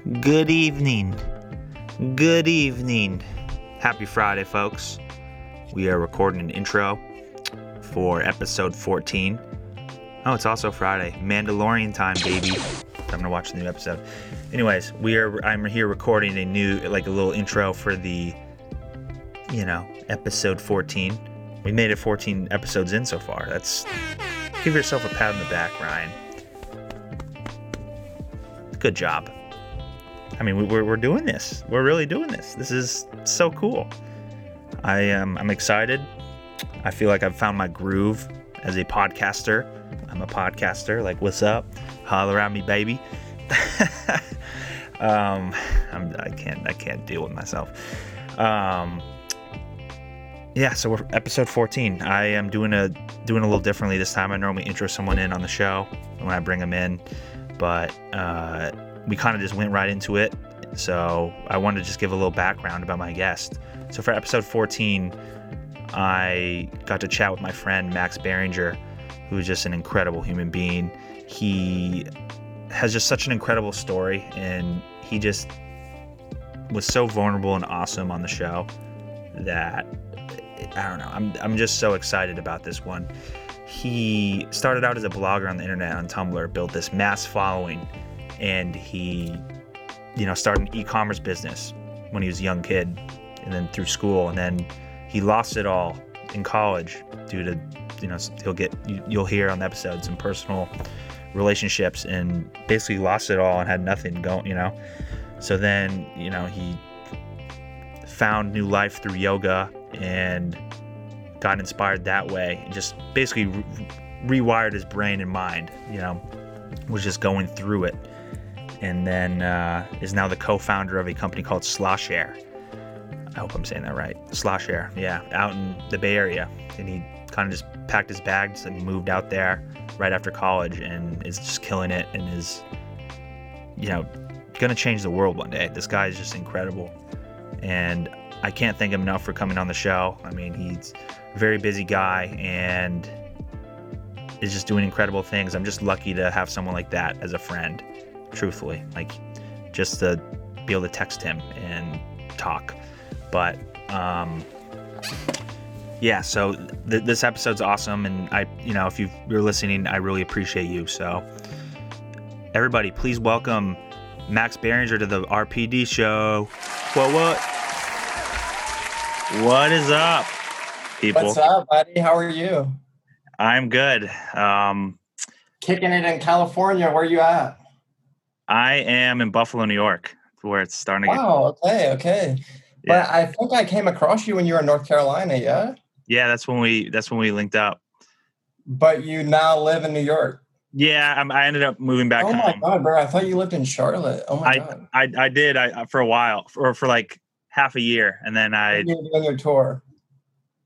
Good evening. Good evening. Happy Friday, folks. We are recording an intro for episode 14. Oh, it's also Friday. Mandalorian time, baby. I'm gonna watch the new episode. Anyways, we are. I'm here recording a new, like a little intro for the, you know, episode 14. We made it 14 episodes in so far. That's give yourself a pat on the back, Ryan. Good job. I mean, we- we're, we're doing this. We're really doing this. This is so cool. I am. I'm excited. I feel like I've found my groove as a podcaster. I'm a podcaster. Like, what's up? Holler at me, baby. um, I'm, I can't. I can't deal with myself. Um, yeah. So we're episode 14. I am doing a doing a little differently this time. I normally intro someone in on the show when I bring them in, but uh, we kind of just went right into it. So I wanted to just give a little background about my guest. So for episode 14, I got to chat with my friend Max Barringer, who is just an incredible human being. He has just such an incredible story, and he just was so vulnerable and awesome on the show that I don't know. I'm I'm just so excited about this one. He started out as a blogger on the internet on Tumblr, built this mass following, and he, you know, started an e-commerce business when he was a young kid, and then through school, and then he lost it all in college due to, you know, he'll get you, you'll hear on the episode some personal relationships, and basically lost it all and had nothing going, you know. So then, you know, he found new life through yoga and got inspired that way. And just basically re- rewired his brain and mind you know was just going through it and then uh, is now the co-founder of a company called Slashare i hope i'm saying that right. Slashare yeah out in the bay area. And he kind of just packed his bags and moved out there right after college and is just killing it and is you know gonna change the world one day. This guy is just incredible. And I can't thank him enough for coming on the show. I mean, he's a very busy guy and is just doing incredible things. I'm just lucky to have someone like that as a friend, truthfully. Like, just to be able to text him and talk. But, um, yeah, so th- this episode's awesome. And I, you know, if you- you're listening, I really appreciate you. So, everybody, please welcome Max Barringer to the RPD show. What, what? What is up, people? What's up, buddy? How are you? I'm good. Um, Kicking it in California. Where you at? I am in Buffalo, New York, where it's starting to get. Wow. Okay. Okay. Yeah, But I think I came across you when you were in North Carolina. Yeah. yeah, that's when we that's when we linked up. But you now live in New York. Yeah, I'm, I ended up moving back oh my home. god, bro! I thought you lived in Charlotte. Oh my god. I I did I for a while for for like half a year, and then I You're doing your tour.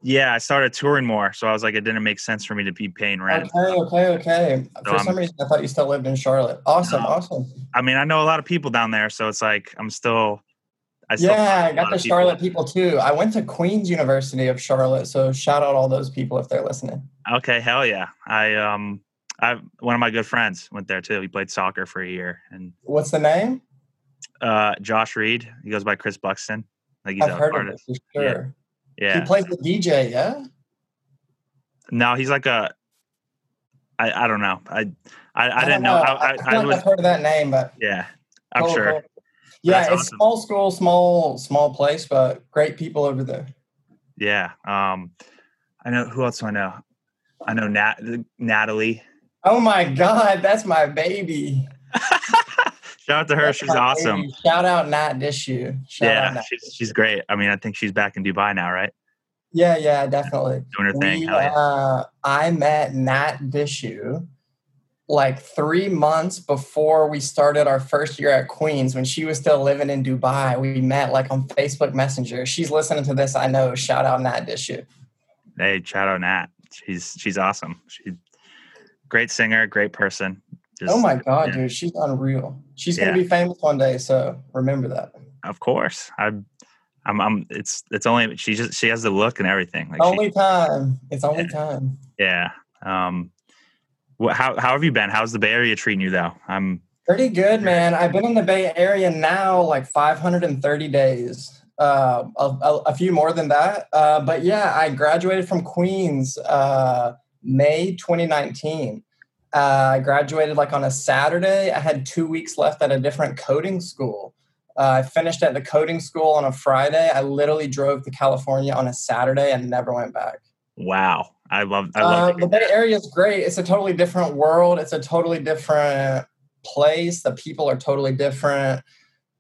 Yeah I started touring more, so I was like it didn't make sense for me to be paying rent. Okay. Okay. Okay. So For I'm- some reason, I thought you still lived in Charlotte. Awesome. No. Awesome. I mean, I know a lot of people down there, so it's like I'm still. I still Yeah, I got the people. Charlotte people too. I went to Queens University of Charlotte, so shout out all those people if they're listening. Okay, hell yeah. I um I one of my good friends went there too. He played soccer for a year and What's the name? uh Josh Reed, he goes by Chris Buxton. Like he's I've heard of it for sure. Yeah. He plays the DJ. Yeah. No, he's like a I I don't know. I I, I, don't didn't know. I, I, I, I was, have heard of that name, but yeah, I'm cool, sure. cool. Yeah, That's it's awesome. small school, small small place, but great people over there. Yeah. Um I know who else do I know? I know Nat Natalie. Oh my God, that's my baby. Shout out to her. She's awesome. Shout out Nat Dishu. Shout out Yeah, Nat. she's she's great. I mean, I think she's back in Dubai now, right? yeah, yeah, definitely. Doing her thing. We, yeah. uh, I met Nat Dishu like three months before we started our first year at Queens when she was still living in Dubai. We met like on Facebook Messenger. She's listening to this, I know. Shout out Nat Dishu. Hey, shout out Nat. She's she's awesome. She's great singer, great person. Just, oh my God, yeah. dude, she's unreal. She's gonna be famous one day, so remember that. Of course, I'm. I'm. I'm. It's. It's only. She just. She has the look and everything. Like only time. It's only Yeah. time. yeah. Um. What? How? How have you been? How's the Bay Area treating you though? I'm. Pretty good, man. I've been in the Bay Area now like 530 days. Uh, a, a, a few more than that. Uh, but yeah, I graduated from Queens uh, May 2019. Uh, I graduated like on a Saturday. I had two weeks left at a different coding school. Uh, I finished at the coding school on a Friday. I literally drove to California on a Saturday and never went back. Wow. I love I love uh, the Bay Area is great. It's a totally different world. It's a totally different place. The people are totally different.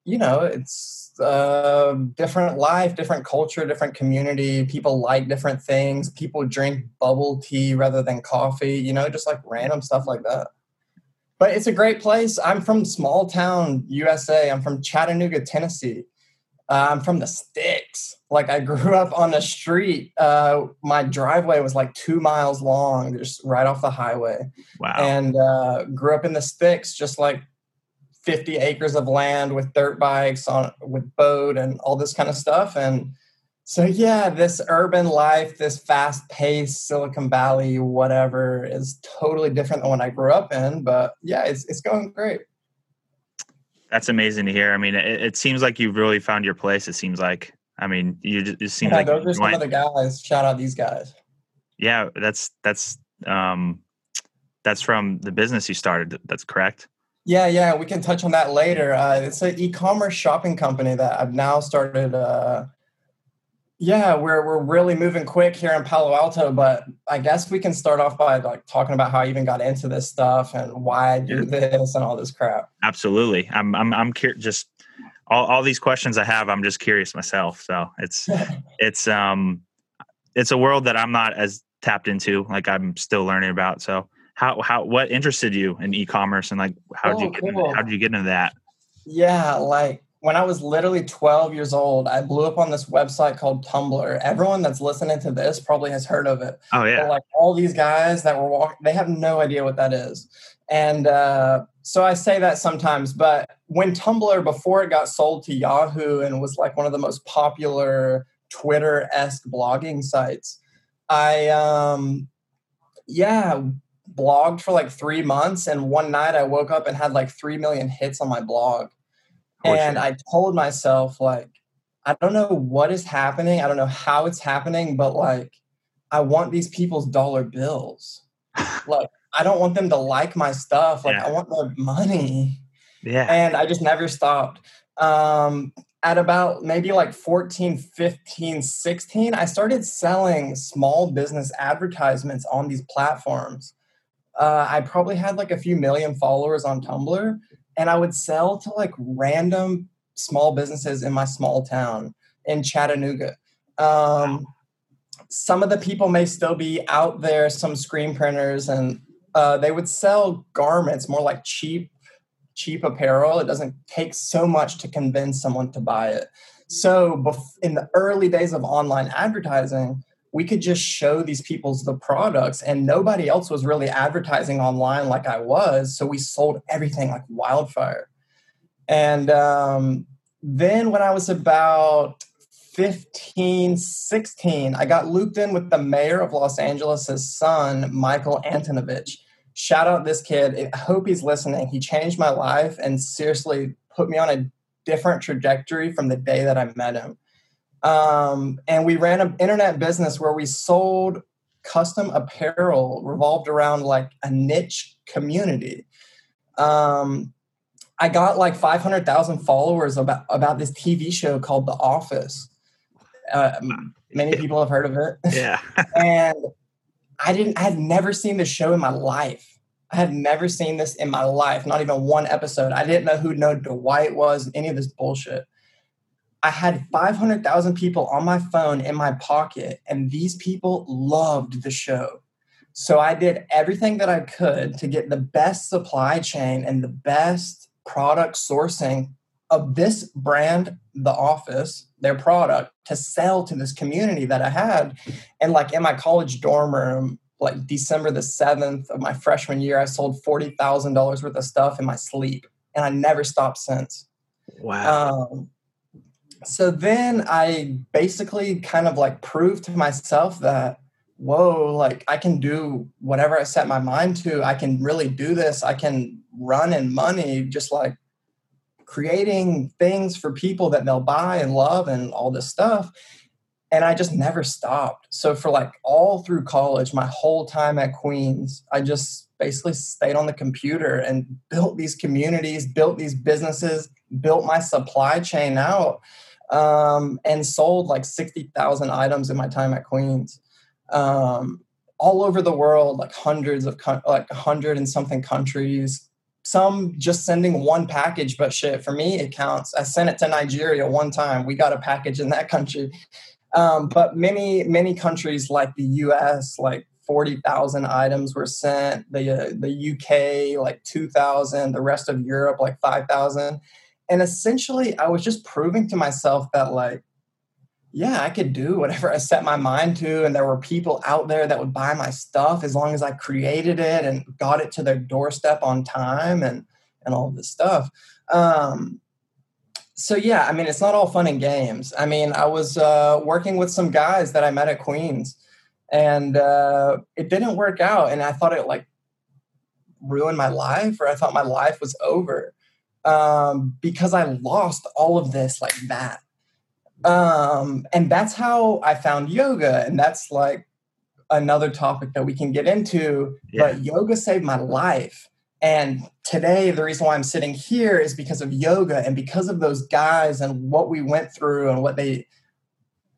You know, it's uh, different life, different culture, different community. People like different things. People drink bubble tea rather than coffee. You know, just like random stuff like that. But it's a great place. I'm from small town USA. I'm from Chattanooga, Tennessee. Uh, I'm from the sticks. Like I grew up on the street. Uh, my driveway was like two miles long, just right off the highway. Wow. And uh, grew up in the sticks, just like 50 acres of land with dirt bikes on with boat and all this kind of stuff. And so yeah, this urban life, this fast-paced Silicon Valley, whatever, is totally different than what I grew up in. But yeah, it's it's going great. That's amazing to hear. I mean, it, it seems like you've really found your place. It seems like. I mean, you just it seems yeah, like those are some of the guys. Shout out these guys. Yeah, that's that's um that's from the business you started. That's correct. Yeah, yeah, we can touch on that later. Uh, it's an e-commerce shopping company that I've now started. Uh, yeah, we're we're really moving quick here in Palo Alto, but I guess we can start off by like talking about how I even got into this stuff and why I do this and all this crap. Absolutely. I'm I'm I'm cur- just all, all these questions I have. I'm just curious myself. So it's it's um it's a world that I'm not as tapped into. Like I'm still learning about. So how how what interested you in e-commerce and like how did Oh, you get into, cool. how did you get into that? Yeah, like when I was literally 12 years old, I blew up on this website called Tumblr. Everyone that's listening to this probably has heard of it. Oh But, yeah. like all these guys that were walking, they have no idea what that is. And uh, so I say that sometimes, but when Tumblr, before it got sold to Yahoo and was like one of the most popular Twitter esque blogging sites, I, um, yeah, blogged for like three months. And one night I woke up and had like 3 million hits on my blog. And. I told myself, like, I don't know what is happening. I don't know how it's happening, but like, I want these people's dollar bills. like, I don't want them to like my stuff. Like, Yeah. I want their money. yeah. And I just never stopped. Um, at about maybe like 14, 15, 16, I started selling small business advertisements on these platforms. Uh, I probably had like a few million followers on Tumblr, and I would sell to like random small businesses in my small town in Chattanooga. Um, some of the people may still be out there, some screen printers, and uh, they would sell garments, more like cheap, cheap apparel. It doesn't take so much to convince someone to buy it. So, in the early days of online advertising, we could just show these people's the products, and nobody else was really advertising online like I was. So we sold everything like wildfire. And um, then when I was about 15, 16, I got looped in with the mayor of Los Angeles' son, Michael Antonovich. Shout out this kid. I hope he's listening. He changed my life and seriously put me on a different trajectory from the day that I met him. Um, and we ran an internet business where we sold custom apparel revolved around like a niche community. Um, I got like 500,000 followers about, about this TV show called The Office. Uh, many people have heard of it. yeah. and I didn't, I had never seen this show in my life. I had never seen this in my life, not even one episode. I didn't know who No Dwight was, any of this bullshit. I had 500,000 people on my phone in my pocket, and these people loved the show. So I did everything that I could to get the best supply chain and the best product sourcing of this brand, The Office, their product, to sell to this community that I had. And like in my college dorm room, like December the 7th of my freshman year, I sold $40,000 worth of stuff in my sleep. And I never stopped since. Wow. Um, so then I basically kind of like proved to myself that, whoa, like I can do whatever I set my mind to. I can really do this. I can run in money, just like creating things for people that they'll buy and love and all this stuff. And I just never stopped. So for like all through college, my whole time at Queens, I just basically stayed on the computer and built these communities, built these businesses, built my supply chain out, um, and sold like 60,000 items in my time at Queens. Um, all over the world, like hundreds of, like a hundred and something countries, some just sending one package, but shit, for me, it counts. I sent it to Nigeria one time. We got a package in that country. Um, but many, many countries like the US, like 40,000 items were sent. The, uh, the UK, like 2,000. The rest of Europe, like 5,000. And essentially, I was just proving to myself that, like, yeah, I could do whatever I set my mind to. And there were people out there that would buy my stuff as long as I created it and got it to their doorstep on time and, and all this stuff. Um, so yeah, I mean, it's not all fun and games. I mean, I was uh, working with some guys that I met at Queens and uh, it didn't work out. And I thought it like ruined my life or I thought my life was over um, because I lost all of this like that um, and that's how I found yoga. And that's like another topic that we can get into. Yeah. But yoga saved my life. And today, the reason why I'm sitting here is because of yoga and because of those guys and what we went through and what they,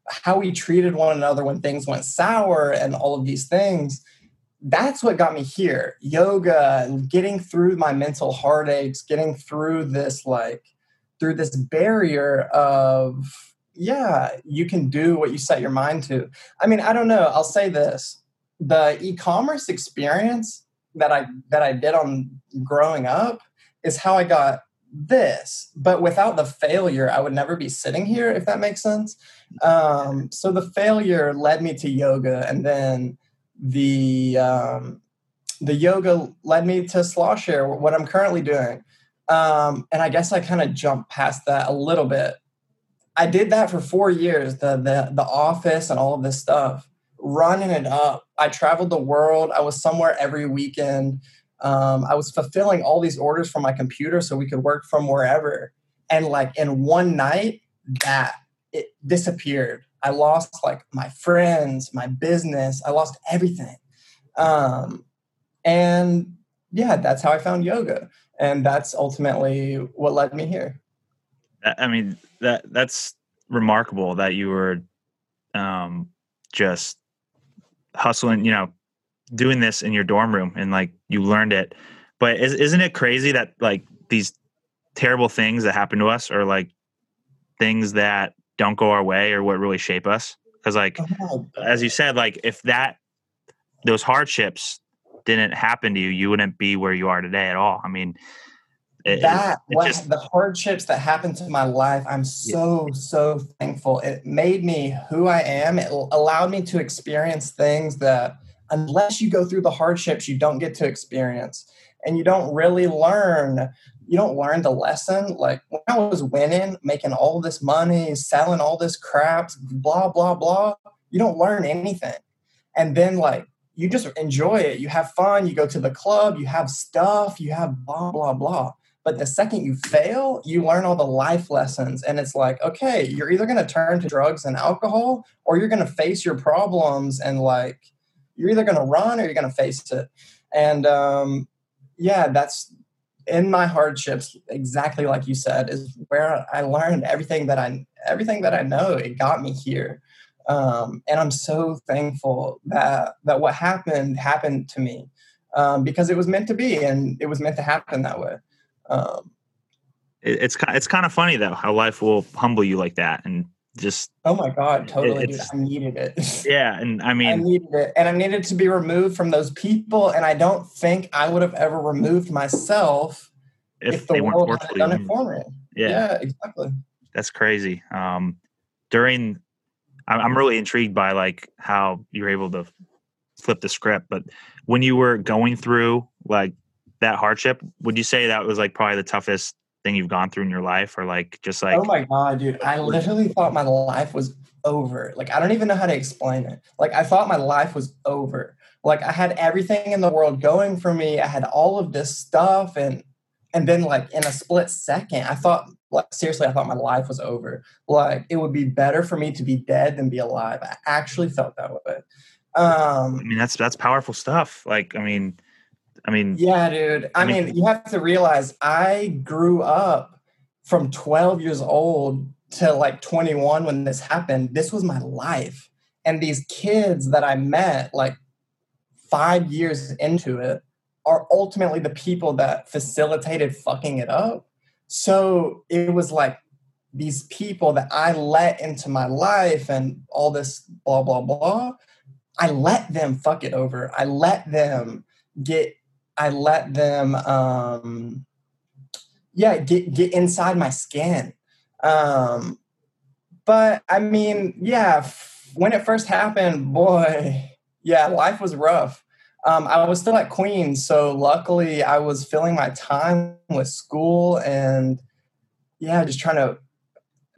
how we treated one another when things went sour and all of these things. That's what got me here. Yoga, getting through my mental heartaches, getting through this, like, through this barrier of yeah, you can do what you set your mind to. I mean, I don't know. I'll say this: the e-commerce experience that I that I did on growing up is how I got this. But without the failure, I would never be sitting here. If that makes sense. Um, so the failure led me to yoga, and then the um, the yoga led me to Slashare, what I'm currently doing. Um, and I guess I kind of jumped past that a little bit I did that for four years, the the the office and all of this stuff, running it up. I traveled the world. I was somewhere every weekend. Um, I was fulfilling all these orders from my computer so we could work from wherever. And like in one night, that it disappeared. I lost like my friends, my business. I lost everything. Um, and yeah, that's how I found yoga, and that's ultimately what led me here. I mean that that's remarkable that you were um, just hustling, you know, doing this in your dorm room and like you learned it. But is, isn't it crazy that like these terrible things that happen to us are like things that don't go our way or what really shape us? Because like oh, as you said, like if that those hardships didn't happen to you, you wouldn't be where you are today at all. I mean, it, that it, what, just, the hardships that happened to my life i'm so yeah. so thankful it made me who i am it allowed me to experience things that unless you go through the hardships you don't get to experience and you don't really learn you don't learn the lesson like when i was winning making all this money selling all this crap blah blah blah you don't learn anything and then like you just enjoy it you have fun you go to the club you have stuff you have blah blah blah but the second you fail, you learn all the life lessons. And it's like, okay, you're either going to turn to drugs and alcohol or you're going to face your problems and like, you're either going to run or you're going to face it. And um, yeah, that's in my hardships, exactly like you said, is where I learned everything that I everything that I know. It got me here, um, and I'm so thankful that that what happened happened to me um, because it was meant to be, and it was meant to happen that way. Um, it, it's it's kind of funny though how life will humble you like that and just oh my god totally dude, i needed it. Yeah and i mean i needed it and i needed to be removed from those people and i don't think i would have ever removed myself if, if the world had done it for me. Yeah. yeah exactly. That's crazy um during i'm really intrigued by like how you're able to flip the script but when you were going through like that hardship, would you say that was like probably the toughest thing you've gone through in your life or like just like Oh my god, dude. I literally thought my life was over. Like I don't even know how to explain it. Like I thought my life was over. Like I had everything in the world going for me. I had all of this stuff and and then like in a split second, I thought like seriously, I thought my life was over. Like it would be better for me to be dead than be alive. I actually felt that way. Um I mean that's that's powerful stuff. Like I mean I mean Yeah, dude. I, I mean, mean you have to realize I grew up from 12 years old to like 21 when this happened. This was my life. And these kids that I met like five years into it are ultimately the people that facilitated fucking it up. So it was like these people that I let into my life and all this blah, blah, blah. I let them fuck it over. I let them get, I let them, um, yeah, get, get inside my skin. Um, but I mean, yeah, when it first happened, boy, yeah, life was rough. Um, I was still at Queens, so luckily I was filling my time with school and yeah, just trying to.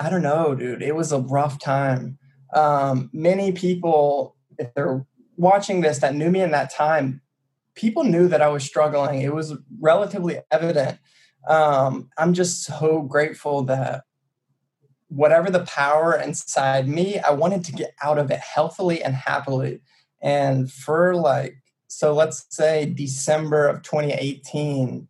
I don't know, dude. It was a rough time. Um, many people, if they're watching this, that knew me in that time, people knew that I was struggling. It was relatively evident. Um, I'm just so grateful that whatever the power inside me, I wanted to get out of it healthily and happily. And for like so let's say December of 2018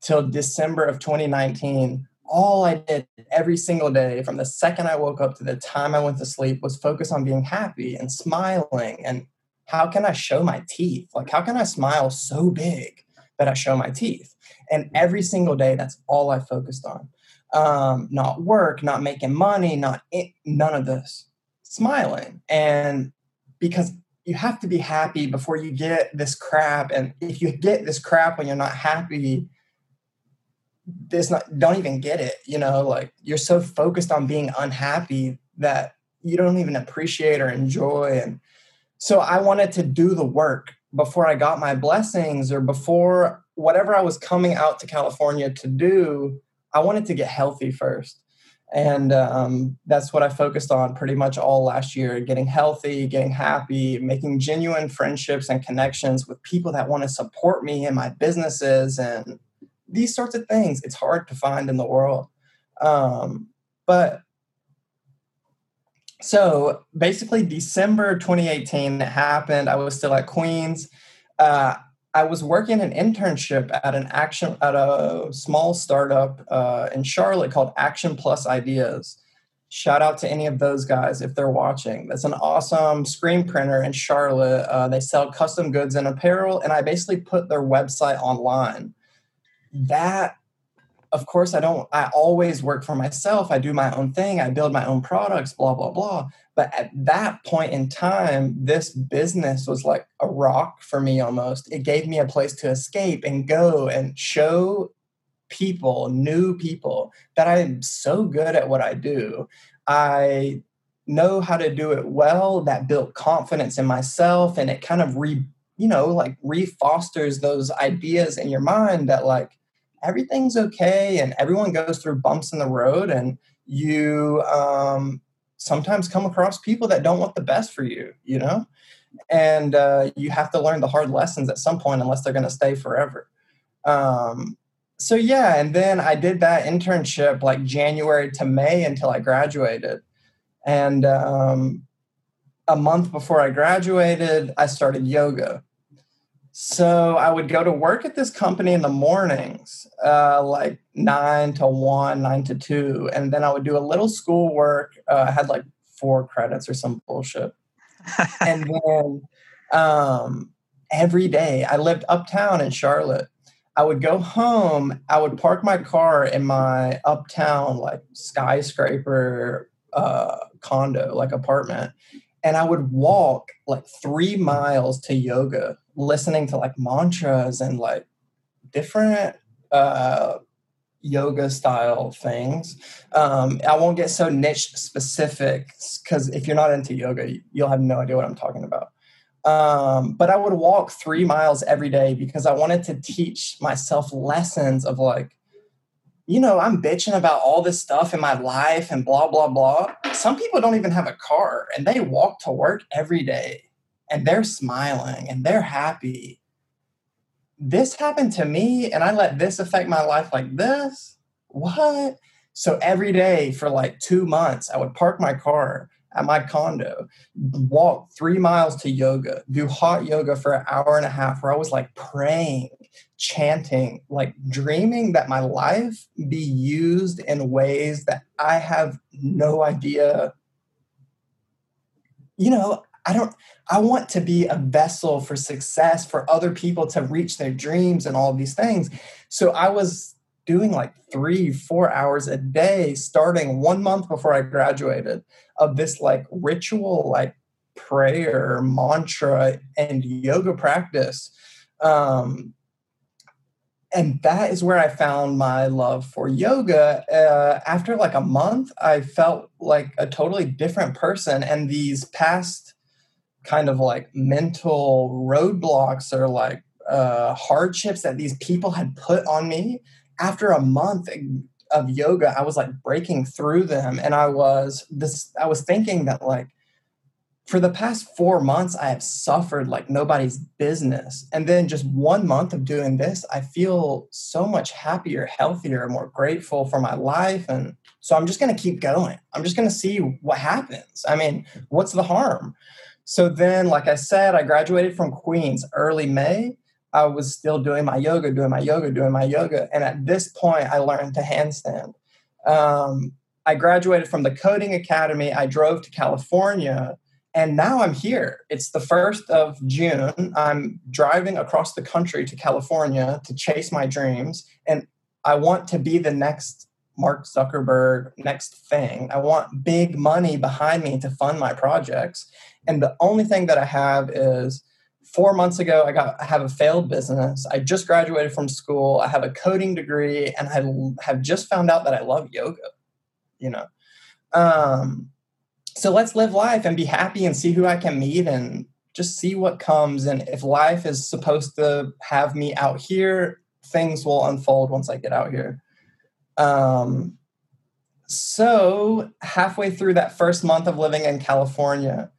till December of 2019, all I did every single day from the second I woke up to the time I went to sleep was focus on being happy and smiling. And how can I show my teeth? Like, how can I smile so big that I show my teeth? And every single day, that's all I focused on. Um, not work, not making money, not none of this. Smiling. And because you have to be happy before you get this crap and if you get this crap when you're not happy this not don't even get it you know like you're so focused on being unhappy that you don't even appreciate or enjoy and so i wanted to do the work before i got my blessings or before whatever i was coming out to california to do i wanted to get healthy first. And um, that's what i focused on pretty much all last year getting healthy getting happy making genuine friendships and connections with people that want to support me in my businesses and these sorts of things. It's hard to find in the world. Um, but so basically december 2018 it happened i was still at queens uh, I was working an internship at an action at a small startup uh, in Charlotte called Action Plus Ideas. Shout out to any of those guys if they're watching. That's an awesome screen printer in Charlotte. Uh, they sell custom goods and apparel, and I basically put their website online. That of course i don't i always work for myself i do my own thing i build my own products blah blah blah. But at that point in time this business was like a rock for me almost. It gave me a place to escape and go and show people new people that i'm so good at what i do. I know how to do it well that built confidence in myself and it kind of re you know like refosters those ideas in your mind that like everything's okay and everyone goes through bumps in the road and you um, sometimes come across people that don't want the best for you you know? And uh, you have to learn the hard lessons at some point unless they're going to stay forever. Um, so yeah and then i did that internship like january to may until i graduated. And um, a month before i graduated i started yoga so I would go to work at this company in the mornings, uh, like nine to one, nine to two, and then I would do a little school work. Uh, I had like four credits or some bullshit, and then um, every day I lived uptown in Charlotte. I would go home. I would park my car in my uptown like skyscraper uh, condo, like apartment, and I would walk like three miles to yoga listening to like mantras and like different uh, yoga style things. Um, I won't get so niche specific because if you're not into yoga, you'll have no idea what I'm talking about. Um, but I would walk three miles every day because I wanted to teach myself lessons of like, you know, I'm bitching about all this stuff in my life and blah, blah, blah. Some people don't even have a car and they walk to work every day and they're smiling and they're happy. This happened to me and I let this affect my life like this. What? So every day for like two months, I would park my car at my condo, walk three miles to yoga, do hot yoga for an hour and a half where I was like praying, chanting, like dreaming that my life be used in ways that I have no idea. You know, I don't, I want to be a vessel for success for other people to reach their dreams and all these things. So I was doing like three, four hours a day starting one month before I graduated of this like ritual, like prayer, mantra, and yoga practice. Um, and that is where I found my love for yoga. Uh, after like a month, I felt like a totally different person. And these past kind of like mental roadblocks or like uh, hardships that these people had put on me, after a month of yoga, I was like breaking through them. And I was this, I was thinking that like, for the past four months, I have suffered like nobody's business. And then just one month of doing this, I feel so much happier, healthier, more grateful for my life. And so I'm just going to keep going. I'm just going to see what happens. I mean, what's the harm? So then, like I said, I graduated from Queens early May. I was still doing my yoga, doing my yoga, doing my yoga. And at this point, I learned to handstand. Um, I graduated from the coding academy. I drove to California and now I'm here. It's the 1st of June. I'm driving across the country to California to chase my dreams. And I want to be the next Mark Zuckerberg, next thing. I want big money behind me to fund my projects. And the only thing that I have is four months ago, I got I have a failed business. I just graduated from school. I have a coding degree, and I have just found out that I love yoga. You know, um, so let's live life and be happy and see who I can meet and just see what comes. And if life is supposed to have me out here, things will unfold once I get out here. Um, so halfway through that first month of living in California,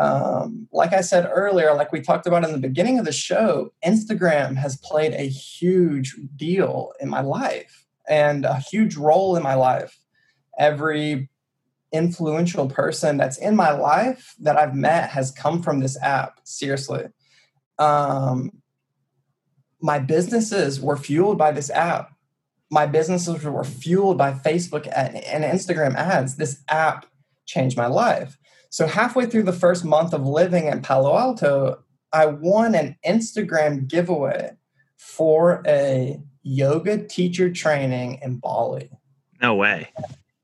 um, like I said earlier, like we talked about in the beginning of the show, Instagram has played a huge deal in my life and a huge role in my life. Every influential person that's in my life that I've met has come from this app. Seriously. Um, my businesses were fueled by this app. My businesses were fueled by Facebook and Instagram ads. This app changed my life. So, halfway through the first month of living in Palo Alto, I won an Instagram giveaway for a yoga teacher training in Bali. No way.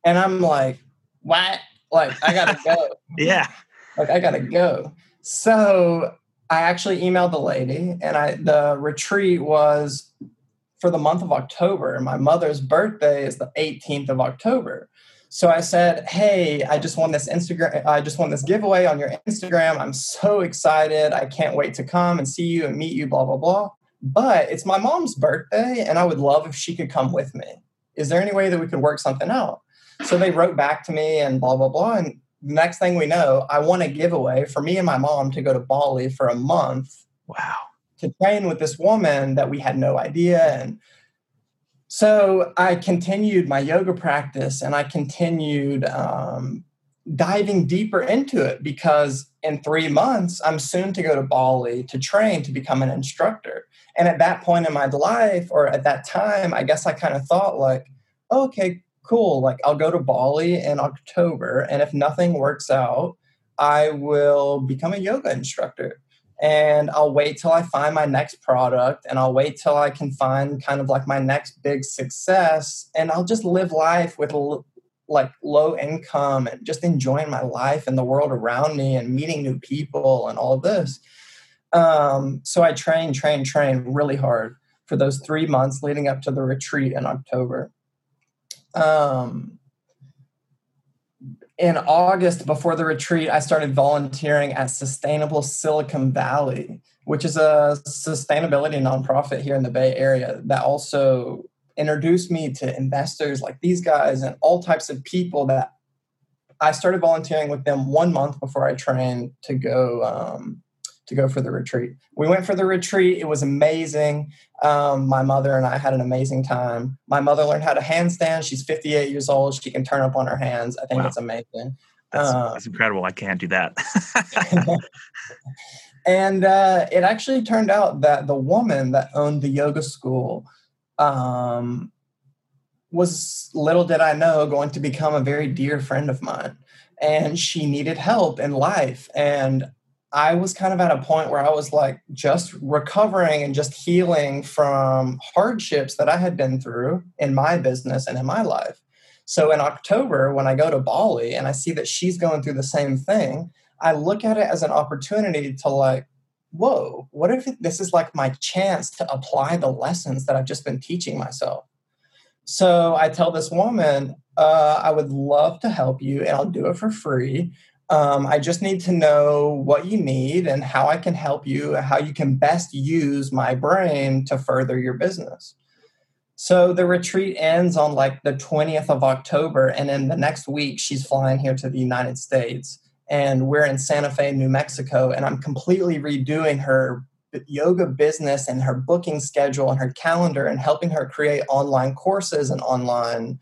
And I'm like, what? Like, I gotta go. yeah. Like, I gotta go. So I actually emailed the lady, and I the retreat was for the month of October. My mother's birthday is the 18th of October. So I said, "Hey, I just won this Instagram. I just won this giveaway on your Instagram. I'm so excited. I can't wait to come and see you and meet you. Blah blah blah. But it's my mom's birthday, and I would love if she could come with me. Is there any way that we could work something out?" So they wrote back to me and blah, blah, blah. And the next thing we know, I won a giveaway for me and my mom to go to Bali for a month. Wow. To train with this woman that we had no idea. And so I continued my yoga practice and I continued um, diving deeper into it because in three months, I'm soon to go to Bali to train to become an instructor. And at that point in my life, or at that time, I guess I kind of thought, like, okay, cool, like I'll go to Bali in October, and if nothing works out, I will become a yoga instructor. And I'll wait till I find my next product and I'll wait till I can find kind of like my next big success. And I'll just live life with like low income and just enjoying my life and the world around me and meeting new people and all of this. Um, so I train, train, train really hard for those three months leading up to the retreat in October um, in August before the retreat, I started volunteering at Sustainable Silicon Valley, which is a sustainability nonprofit here in the Bay Area that also introduced me to investors like these guys and all types of people that I started volunteering with them one month before I trained to go um, to go for the retreat. We went for the retreat. It was amazing. Um, my mother and I had an amazing time. My mother learned how to handstand. She's 58 years old. She can turn up on her hands. I think wow. that's amazing. That's, uh, that's, incredible. I can't do that. and uh, it actually turned out that the woman that owned the yoga school um, was, little did I know, going to become a very dear friend of mine. And she needed help in life. And I was kind of at a point where I was like just recovering and just healing from hardships that I had been through in my business and in my life. So in October, when I go to Bali and I see that she's going through the same thing, I look at it as an opportunity to like, whoa, what if this is like my chance to apply the lessons that I've just been teaching myself? So I tell this woman, uh, I would love to help you and I'll do it for free. Um, I just need to know what you need and how I can help you, how you can best use my brain to further your business. So the retreat ends on like the 20th of October, and then the next week she's flying here to the United States. And we're in Santa Fe, New Mexico, and I'm completely redoing her yoga business and her booking schedule and her calendar and helping her create online courses and online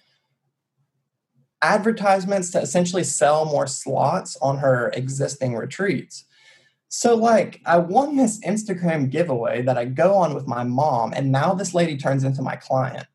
advertisements to essentially sell more slots on her existing retreats. So, like, I won this Instagram giveaway that I go on with my mom, and now this lady turns into my client.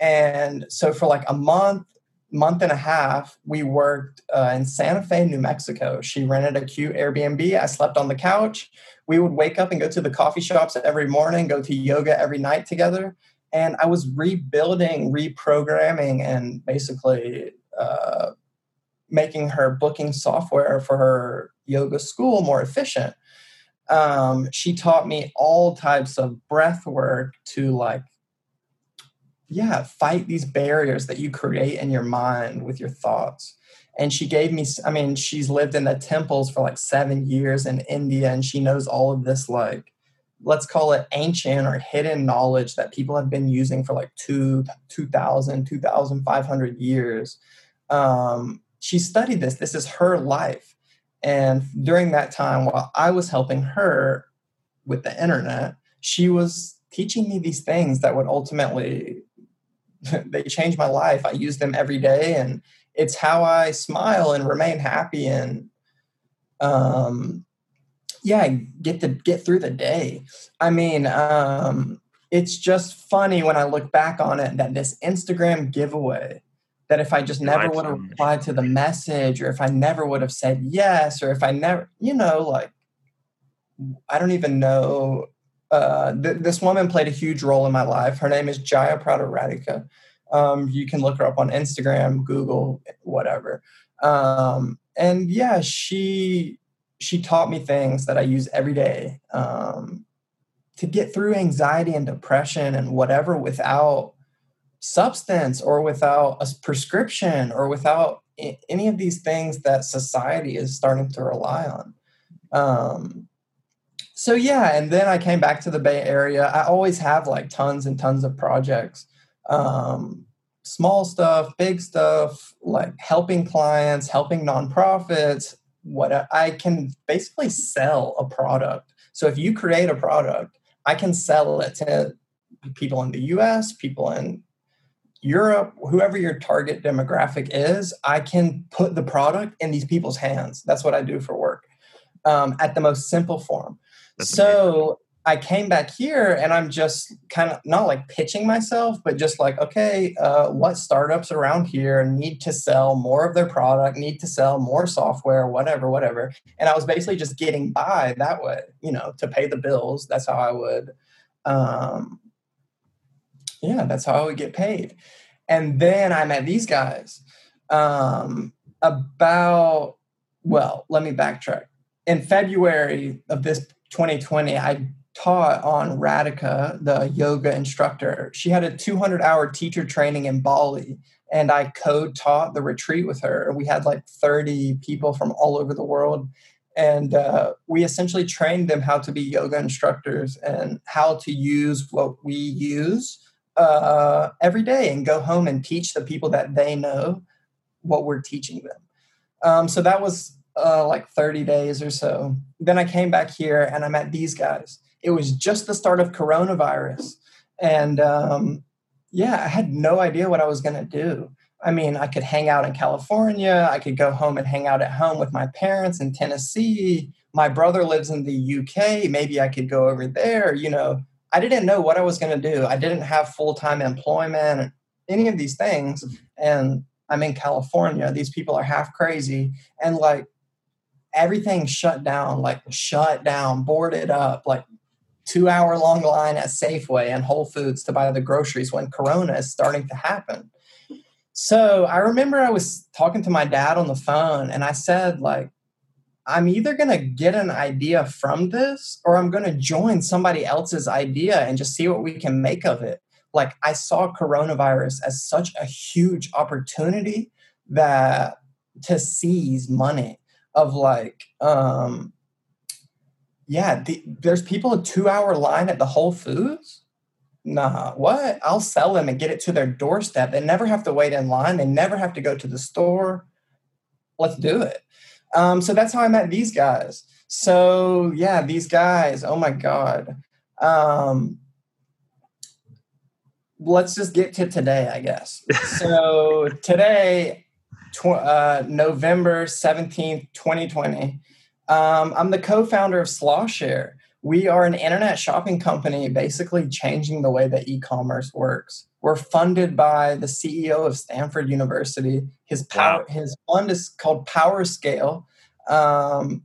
And so, for like a month, month and a half, we worked uh, in Santa Fe, New Mexico. She rented a cute Airbnb. I slept on the couch. We would wake up and go to the coffee shops every morning, go to yoga every night together and I was rebuilding, reprogramming, and basically uh, making her booking software for her yoga school more efficient. Um, she taught me all types of breath work to like, yeah, fight these barriers that you create in your mind with your thoughts. And she gave me, I mean, she's lived in the temples for like seven years in India and she knows all of this like let's call it ancient or hidden knowledge that people have been using for like two, 2000 2500 years. Um, she studied this. This is her life. And during that time while i was helping her with the internet she was teaching me these things that would ultimately they changed my life. I use them every day and it's how i smile and remain happy and um, yeah get to get through the day. I mean um it's just funny when i look back on it that this instagram giveaway that if i just never would have replied to the message or if i never would have said yes or if i never you know like i don't even know uh, th- this woman played a huge role in my life. Her name is jaya prada radhika um, you can look her up on instagram google whatever. Um, and yeah she she taught me things that I use every day um, to get through anxiety and depression and whatever without substance or without a prescription or without any of these things that society is starting to rely on. Um, so yeah, and then I came back to the Bay Area. I always have like tons and tons of projects. Um, small stuff, big stuff, like helping clients, helping nonprofits, what I can basically sell a product. So if you create a product, I can sell it to people in the US, people in Europe, whoever your target demographic is, I can put the product in these people's hands. That's what I do for work um, at the most simple form. That's so I came back here and I'm just kind of not like pitching myself, but just like, okay, uh, what startups around here need to sell more of their product, need to sell more software, whatever, whatever. And I was basically just getting by that way, you know, to pay the bills. That's how I would, um, yeah, that's how I would get paid. And then I met these guys um, about, well, let me backtrack. In February of this 2020, I taught on Radhika, the yoga instructor. She had a 200 hour teacher training in Bali, and I co taught the retreat with her. We had like 30 people from all over the world. And uh, we essentially trained them how to be yoga instructors and how to use what we use uh, every day and go home and teach the people that they know what we're teaching them. Um, so that was uh, like 30 days or so. Then I came back here and I met these guys. It was just the start of coronavirus. And um, yeah, I had no idea what I was going to do. I mean, I could hang out in California. I could go home and hang out at home with my parents in Tennessee. My brother lives in the UK. Maybe I could go over there. You know, I didn't know what I was going to do. I didn't have full time employment, any of these things. And I'm in California. These people are half crazy. And like everything shut down, like shut down, boarded up, like two hour long line at Safeway and Whole Foods to buy the groceries when Corona is starting to happen. So I remember I was talking to my dad on the phone and I said, like, I'm either going to get an idea from this or I'm going to join somebody else's idea and just see what we can make of it. Like, I saw coronavirus as such a huge opportunity that to seize money of like, um, yeah, the, there's people a two hour line at the Whole Foods. Nah, what? I'll sell them and get it to their doorstep. They never have to wait in line. They never have to go to the store. Let's do it. Um, so that's how I met these guys. So yeah, these guys. Oh my god. Um, let's just get to today, I guess. so today, tw- uh, November seventeenth, twenty twenty. Um, I'm the co-founder of Slashare. We are an internet shopping company, basically changing the way that e-commerce works. We're funded by the CEO of Stanford University. His power, wow. his fund is called Power Scale. Um,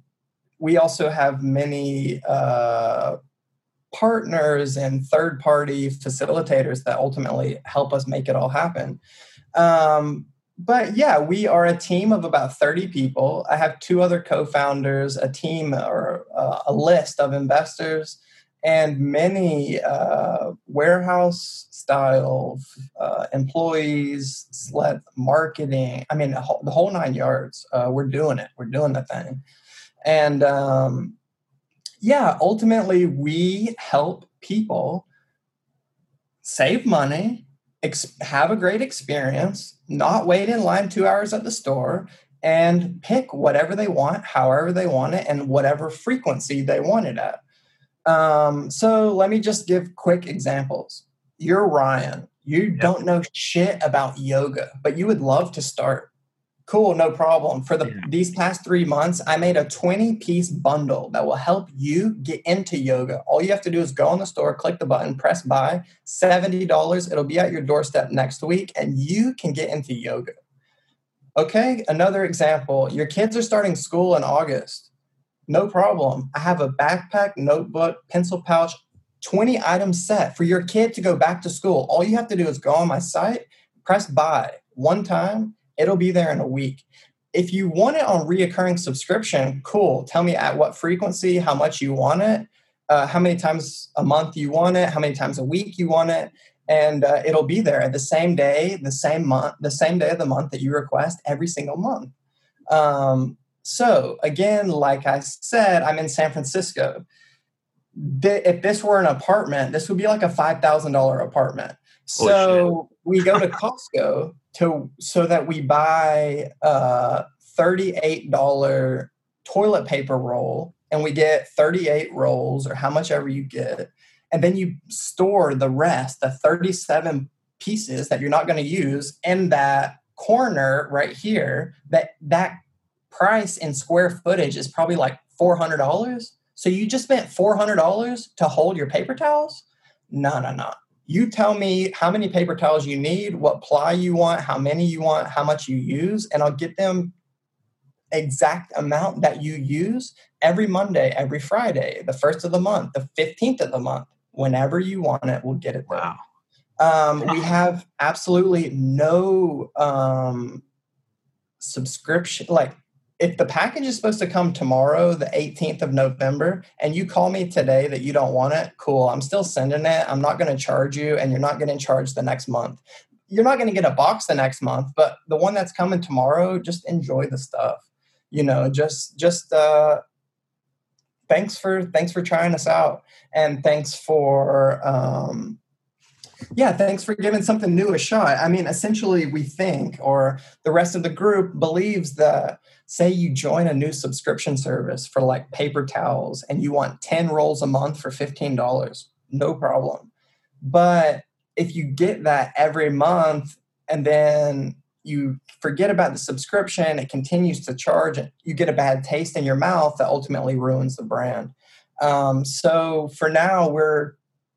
we also have many uh, partners and third-party facilitators that ultimately help us make it all happen. Um, but yeah, we are a team of about 30 people. I have two other co founders, a team or uh, a list of investors, and many uh, warehouse style uh, employees, sled marketing. I mean, the whole, nine yards. Uh, we're doing it, we're doing the thing. And um, yeah, ultimately, we help people save money ex- have a great experience, not wait in line two hours at the store, and pick whatever they want, however they want it, and whatever frequency they want it at. Um, so let me just give quick examples. You're Ryan. You yep. don't know shit about yoga, but you would love to start cool no problem. For the yeah. these past three months i made a 20 piece bundle that will help you get into yoga. All you have to do is go on the store click the button press buy $70 it'll be at your doorstep next week and you can get into yoga. Okay another example your kids are starting school in august. No problem. I have a backpack notebook pencil pouch 20 item set for your kid to go back to school. All you have to do is go on my site press buy one time it'll be there in a week. If you want it on reoccurring subscription, cool. Tell me at what frequency, how much you want it, uh, how many times a month you want it, how many times a week you want it, and uh, it'll be there the same day, the same month, the same day of the month that you request every single month. Um, so again, like I said, I'm in San Francisco. if this were an apartment, this would be like a five thousand dollar apartment. So we go to Costco to so that we buy a $38 toilet paper roll and we get 38 rolls or how much ever you get. And then you store the rest the 37 pieces that you're not going to use in that corner right here. That that price in square footage is probably like $400 so you just spent $400 to hold your paper towels? No no no you tell me how many paper towels you need, what ply you want, how many you want, how much you use, and I'll get them exact amount that you use every Monday, every Friday, the first of the month, the 15th of the month. Whenever you want it, we'll get it there. Wow. Um, we have absolutely no um, subscription, like if the package is supposed to come tomorrow, the 18th of November, and you call me today that you don't want it, cool. I'm still sending it. I'm not going to charge you, and you're not getting charged the next month. You're not going to get a box the next month, but the one that's coming tomorrow, just enjoy the stuff. You know, just just uh, thanks for thanks for trying us out, and thanks for um, Yeah, thanks for giving something new a shot. I mean, essentially, we think, or the rest of the group believes that, say, you join a new subscription service for like paper towels and you want 10 rolls a month for $15, no problem. But if you get that every month and then you forget about the subscription, it continues to charge, you get a bad taste in your mouth that ultimately ruins the brand. Um, so for now, we're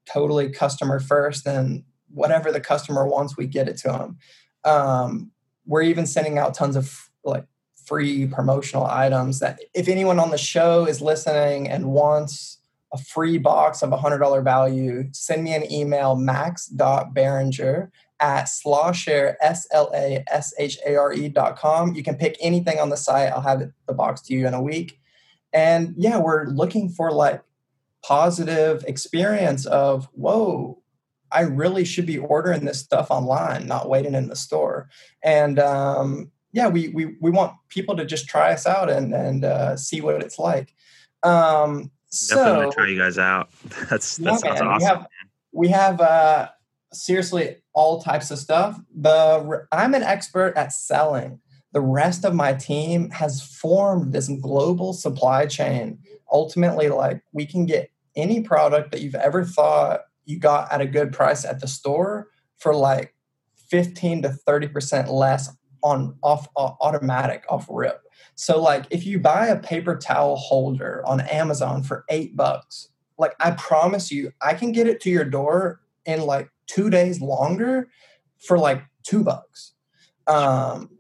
totally customer first, and whatever the customer wants, we get it to them. Um, we're even sending out tons of like free promotional items that if anyone on the show is listening and wants a free box of $100 value, send me an email, max.barringer at slashare, S-L-A-S-H-A-R-E dot com. You can pick anything on the site. I'll have it, the box to you in a week. And yeah, we're looking for like positive experience of, whoa, I really should be ordering this stuff online, not waiting in the store. And um, yeah, we, we, we want people to just try us out and, and uh, see what it's like. Um, Definitely so, try you guys out. That's that yeah, sounds man, awesome. We have, we have uh, seriously all types of stuff. The I'm an expert at selling. The rest of my team has formed this global supply chain. Ultimately, like we can get any product that you've ever thought you got at a good price at the store for like 15 to 30% less on off automatic off rip. So like if you buy a paper towel holder on Amazon for 8 bucks, like I promise you I can get it to your door in like 2 days longer for like 2 bucks. Um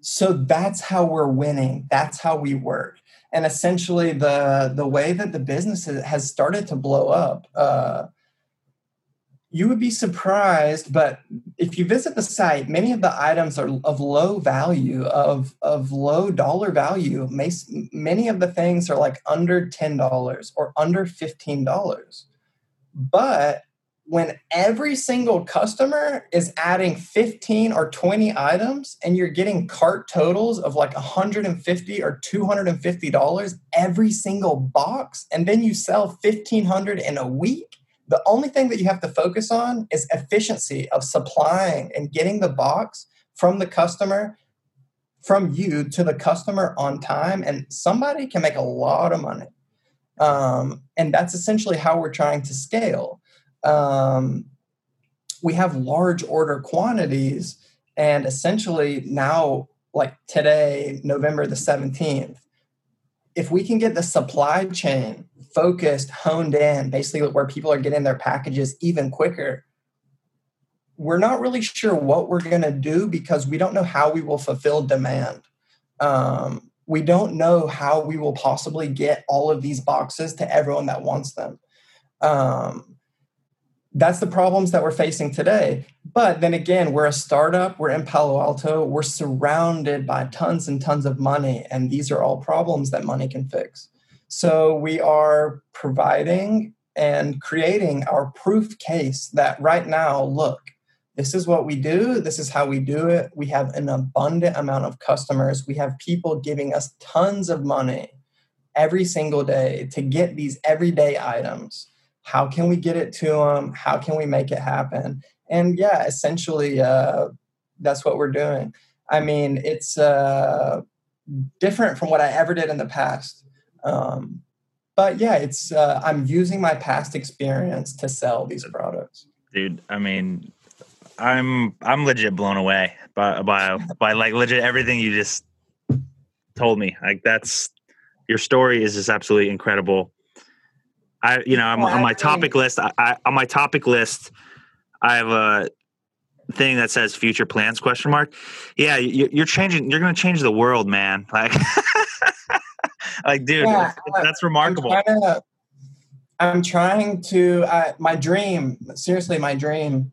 so that's how we're winning. That's how we work. And essentially the the way that the business has started to blow up uh you would be surprised, but if you visit the site, many of the items are of low value, of, of low dollar value. Many of the things are like under $10 or under $15. But when every single customer is adding 15 or 20 items and you're getting cart totals of like 150 or 250 dollars every single box and then you sell 1500 in a week the only thing that you have to focus on is efficiency of supplying and getting the box from the customer from you to the customer on time and somebody can make a lot of money. Um, and that's essentially how we're trying to scale um, we have large order quantities and essentially now like today november the 17th if we can get the supply chain focused, honed in, basically where people are getting their packages even quicker, we're not really sure what we're going to do because we don't know how we will fulfill demand. Um, we don't know how we will possibly get all of these boxes to everyone that wants them. Um, that's the problems that we're facing today. But then again, we're a startup, we're in Palo Alto, we're surrounded by tons and tons of money, and these are all problems that money can fix. So we are providing and creating our proof case that right now, look, this is what we do, this is how we do it. We have an abundant amount of customers, we have people giving us tons of money every single day to get these everyday items how can we get it to them how can we make it happen? And yeah essentially uh, that's what we're doing. I mean it's uh, different from what i ever did in the past. Um, but yeah it's uh, i'm using my past experience to sell these products. Dude i mean i'm i'm legit blown away by by by like legit everything you just told me. Like that's your story is just absolutely incredible I, you know, I'm, on my topic list. I, I, on my topic list, I have a thing that says future plans question mark. Yeah, you, you're changing. You're going to change the world, man. Like, like, dude, yeah, that's, that's, remarkable. I'm trying to. I'm trying to uh, my dream, seriously, my dream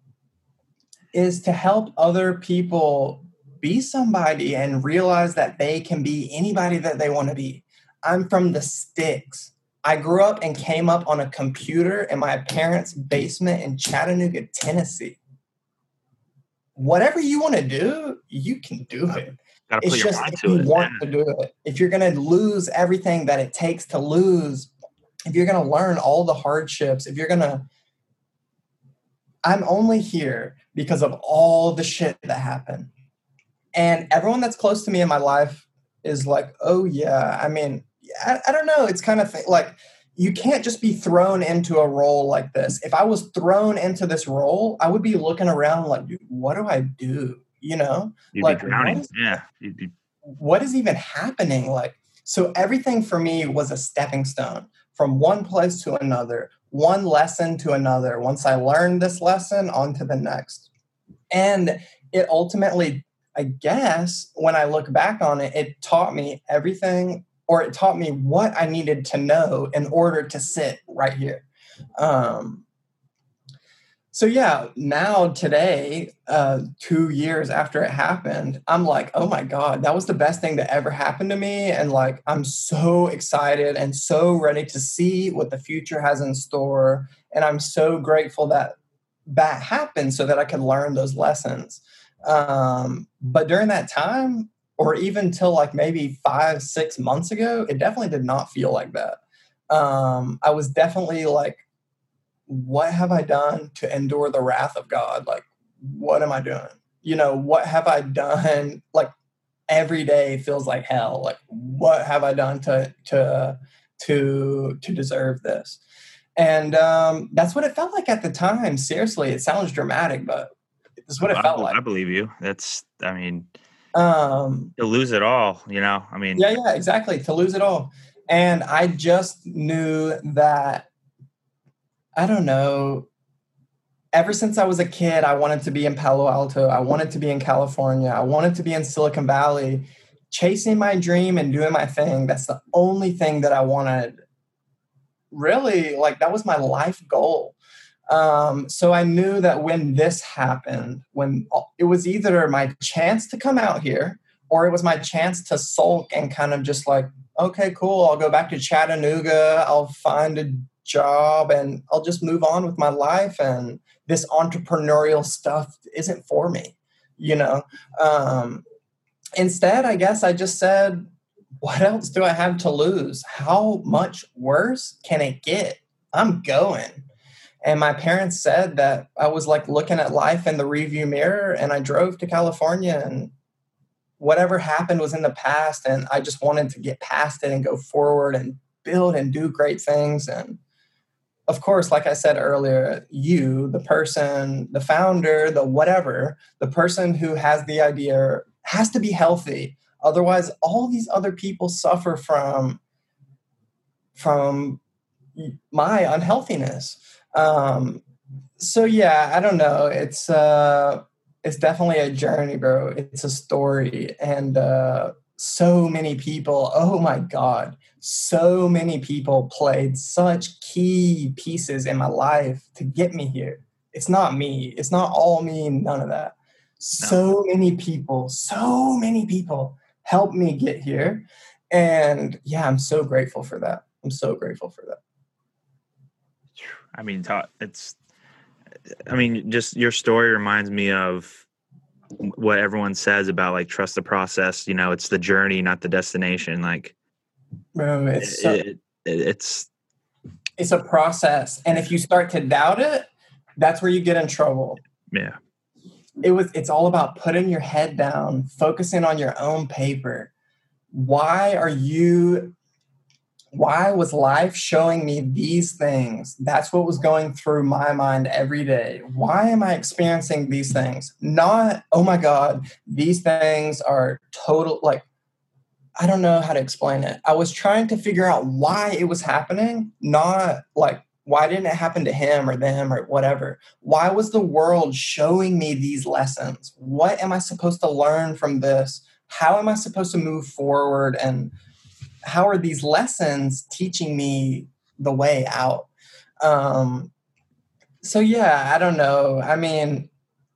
is to help other people be somebody and realize that they can be anybody that they want to be. I'm from the sticks. I grew up and came up on a computer in my parents' basement in Chattanooga, Tennessee. Whatever you want to do, you can do it. It's just if you it, want man. to do it. If you're going to lose everything that it takes to lose, if you're going to learn all the hardships, if you're going to I'm only here because of all the shit that happened. And everyone that's close to me in my life is like, oh, yeah. I mean, I, I don't know. It's kind of th- like you can't just be thrown into a role like this. If I was thrown into this role, I would be looking around like, what do I do? You know, You'd like be drowning. Is, yeah. Be what is even happening? Like, so everything for me was a stepping stone from one place to another, one lesson to another. Once I learned this lesson, on to the next. And it ultimately, I guess, when I look back on it, it taught me everything, or it taught me what I needed to know in order to sit right here. Um, so yeah now today uh, two years after it happened i'm like oh my god that was the best thing that ever happened to me and like i'm so excited and so ready to see what the future has in store and i'm so grateful that that happened so that i could learn those lessons um, but during that time or even till like maybe five six months ago it definitely did not feel like that um, i was definitely like what have I done to endure the wrath of God? Like, what am I doing? You know, what have I done? Like, every day feels like hell. Like, what have I done to to to to deserve this? And um, that's what it felt like at the time. Seriously, it sounds dramatic, but it's what it I, felt like. I believe you. That's, I mean, um, to lose it all, you know. I mean, yeah, yeah, exactly. To lose it all, and I just knew that I don't know. Ever since I was a kid, I wanted to be in Palo Alto. I wanted to be in California. I wanted to be in Silicon Valley, chasing my dream and doing my thing. That's the only thing that I wanted. Really, like that was my life goal. Um, so I knew that when this happened, when it was either my chance to come out here or it was my chance to sulk and kind of just like, okay, cool, I'll go back to Chattanooga, I'll find a job and I'll just move on with my life and this entrepreneurial stuff isn't for me, you know. Um, instead, I guess I just said, what else do I have to lose? How much worse can it get? I'm going. And my parents said that I was like looking at life in the review mirror and I drove to California and whatever happened was in the past and I just wanted to get past it and go forward and build and do great things and of course, like I said earlier, you, the person, the founder, the whatever, the person who has the idea has to be healthy. Otherwise, all these other people suffer from from my unhealthiness. Um, so yeah, I don't know. It's uh, it's definitely a journey, bro. It's a story, and uh, so many people. Oh my god, so many people played such key pieces in my life to get me here. It's not me. It's not all me, none of that. So no. many people, so many people helped me get here. And yeah, I'm so grateful for that. I'm so grateful for that. I mean, it's, I mean, just your story reminds me of what everyone says about like trust the process. You know, it's the journey, not the destination. Like, Bro, it's so, it, it, it's it's a process, and if you start to doubt it, that's where you get in trouble. Yeah, it was. It's all about putting your head down, focusing on your own paper. Why are you? Why was life showing me these things? That's what was going through my mind every day. Why am I experiencing these things? Not, oh my God, these things are total, like I don't know how to explain it. I was trying to figure out why it was happening, not like why didn't it happen to him or them or whatever? Why was the world showing me these lessons? What am I supposed to learn from this? How am I supposed to move forward? And how are these lessons teaching me the way out? Um, so, yeah, I don't know. I mean,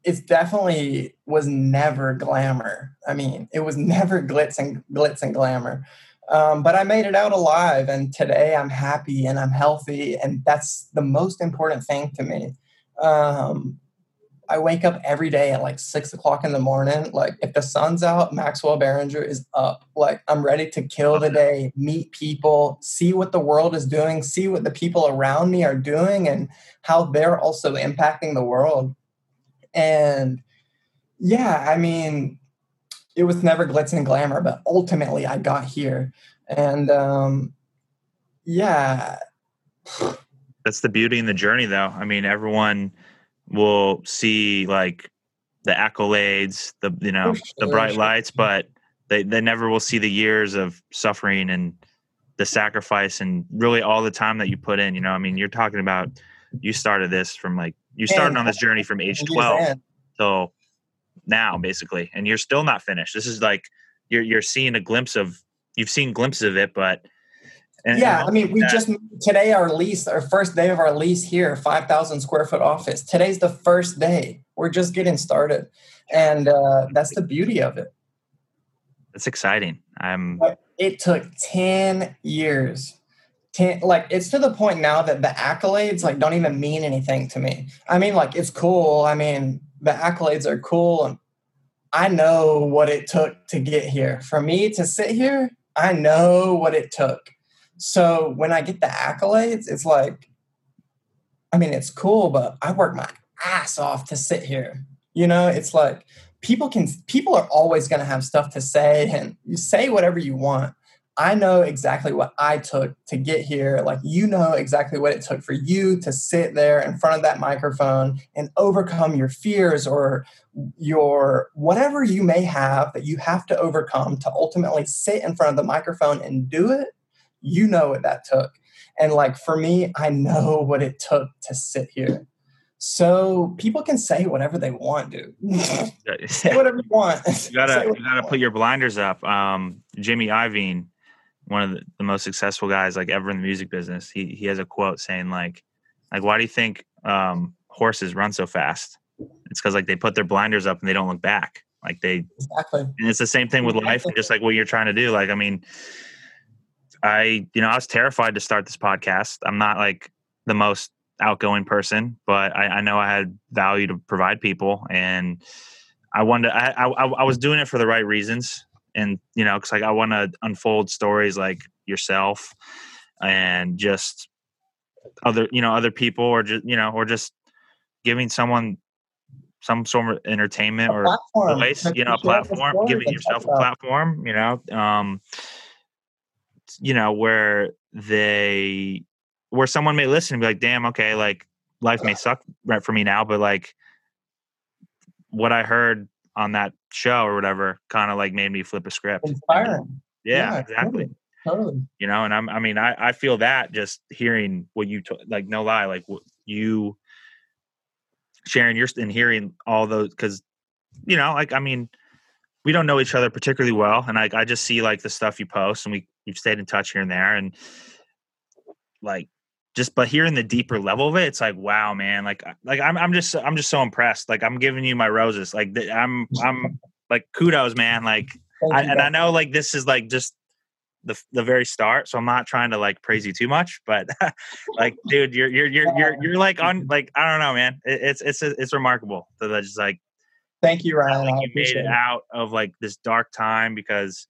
it's definitely was never glamour. I mean, it was never glitz and glitz and glamour. Um, but I made it out alive, and today I'm happy and I'm healthy, and that's the most important thing to me. Um, I wake up every day at like six o'clock in the morning. Like if the sun's out, Maxwell Barringer is up. Like I'm ready to kill the day, meet people, see what the world is doing, see what the people around me are doing, and how they're also impacting the world. And yeah, I mean, it was never glitz and glamour, but ultimately I got here. And um, yeah. That's the beauty in the journey, though. I mean, everyone will see like the accolades, the you know, the bright lights, but they, they never will see the years of suffering and the sacrifice and really all the time that you put in. You know, I mean, you're talking about you started this from like you started on this journey from age 12 so now basically and you're still not finished. This is like you're you're seeing a glimpse of you've seen glimpses of it but and, yeah and i mean we that, just today our lease our first day of our lease here 5000 square foot office. Today's the first day. We're just getting started and uh, that's the beauty of it. It's exciting. I'm it took 10 years. 10, like it's to the point now that the accolades like don't even mean anything to me. I mean like it's cool. I mean the accolades are cool and I know what it took to get here. For me to sit here, I know what it took. So when I get the accolades, it's like, I mean, it's cool, but I work my ass off to sit here. You know, it's like people can, people are always going to have stuff to say, and you say whatever you want. I know exactly what I took to get here. Like, you know exactly what it took for you to sit there in front of that microphone and overcome your fears or your whatever you may have that you have to overcome to ultimately sit in front of the microphone and do it. You know what that took. And like for me, I know what it took to sit here. So people can say whatever they want, dude. say whatever you want. You gotta, you gotta put your blinders up. Um, Jimmy Iovine one of the, the, most successful guys like ever in the music business. He he has a quote saying like like why do you think um, horses run so fast? It's because like they put their blinders up and they don't look back. Like they exactly. And it's the same thing with life and just like what you're trying to do. Like I mean, I you know I was terrified to start this podcast. I'm not like the most outgoing person, but I, I know I had value to provide people and. I wanted. I, I I was doing it for the right reasons and you know, because like I want to unfold stories like yourself and just other you know other people or just you know or just giving someone some sort of entertainment or voice you know a platform giving yourself a platform you know um you know where they where someone may listen and be like damn okay like life may suck right for me now but like what i heard on that show or whatever kind of like made me flip a script. Inspiring. Yeah, yeah exactly. Totally. totally. You know, and I'm, I mean, I, I feel that just hearing what you, t- like, no lie, like what you sharing your, and hearing all those, cause, you know, like, I mean, we don't know each other particularly well. And I, I just see like the stuff you post and we, we've stayed in touch here and there. And like, just but hearing the deeper level of it it's like wow man like like i'm i'm just i'm just so impressed like i'm giving you my roses like i'm i'm like kudos man like I, and i know like this is like just the the very start so i'm not trying to like praise you too much but like dude you're you're you're you're you're like on like i don't know man it, it's it's it's remarkable that so just like thank you ryan like, you made it out of like this dark time because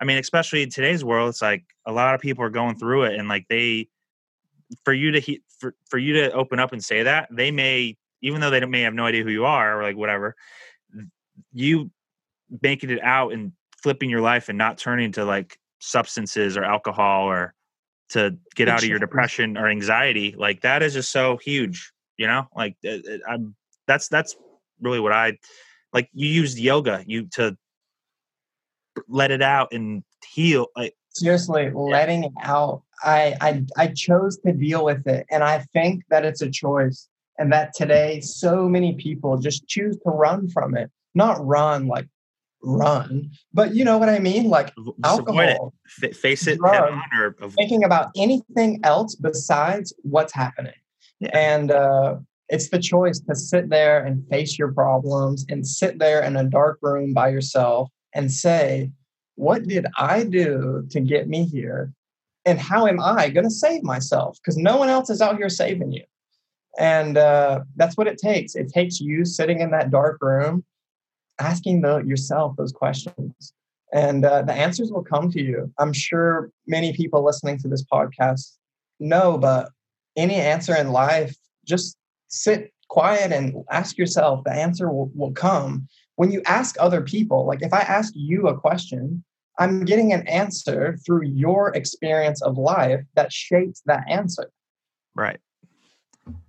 i mean especially in today's world it's like a lot of people are going through it and like they for you to he, for, for you to open up and say that they may even though they may have no idea who you are or like whatever you making it out and flipping your life and not turning to like substances or alcohol or to get out of your depression or anxiety like that is just so huge you know? Like uh, uh, i'm that's that's really what i like you used yoga you to let it out and heal like seriously letting it out. I, I i chose to deal with it and i think that it's a choice and that today so many people just choose to run from it. Not run like run but you know what i mean? Like just alcohol. It. face it drugs, or thinking about anything else besides what's happening. Yeah. and uh it's the choice to sit there and face your problems and sit there in a dark room by yourself and say what did I do to get me here? And how am I going to save myself? Because no one else is out here saving you. And uh, that's what it takes. It takes you sitting in that dark room, asking the, yourself those questions. And uh, the answers will come to you. I'm sure many people listening to this podcast know, but any answer in life, just sit quiet and ask yourself, the answer will, will come. When you ask other people, like if I ask you a question, I'm getting an answer through your experience of life that shapes that answer. Right.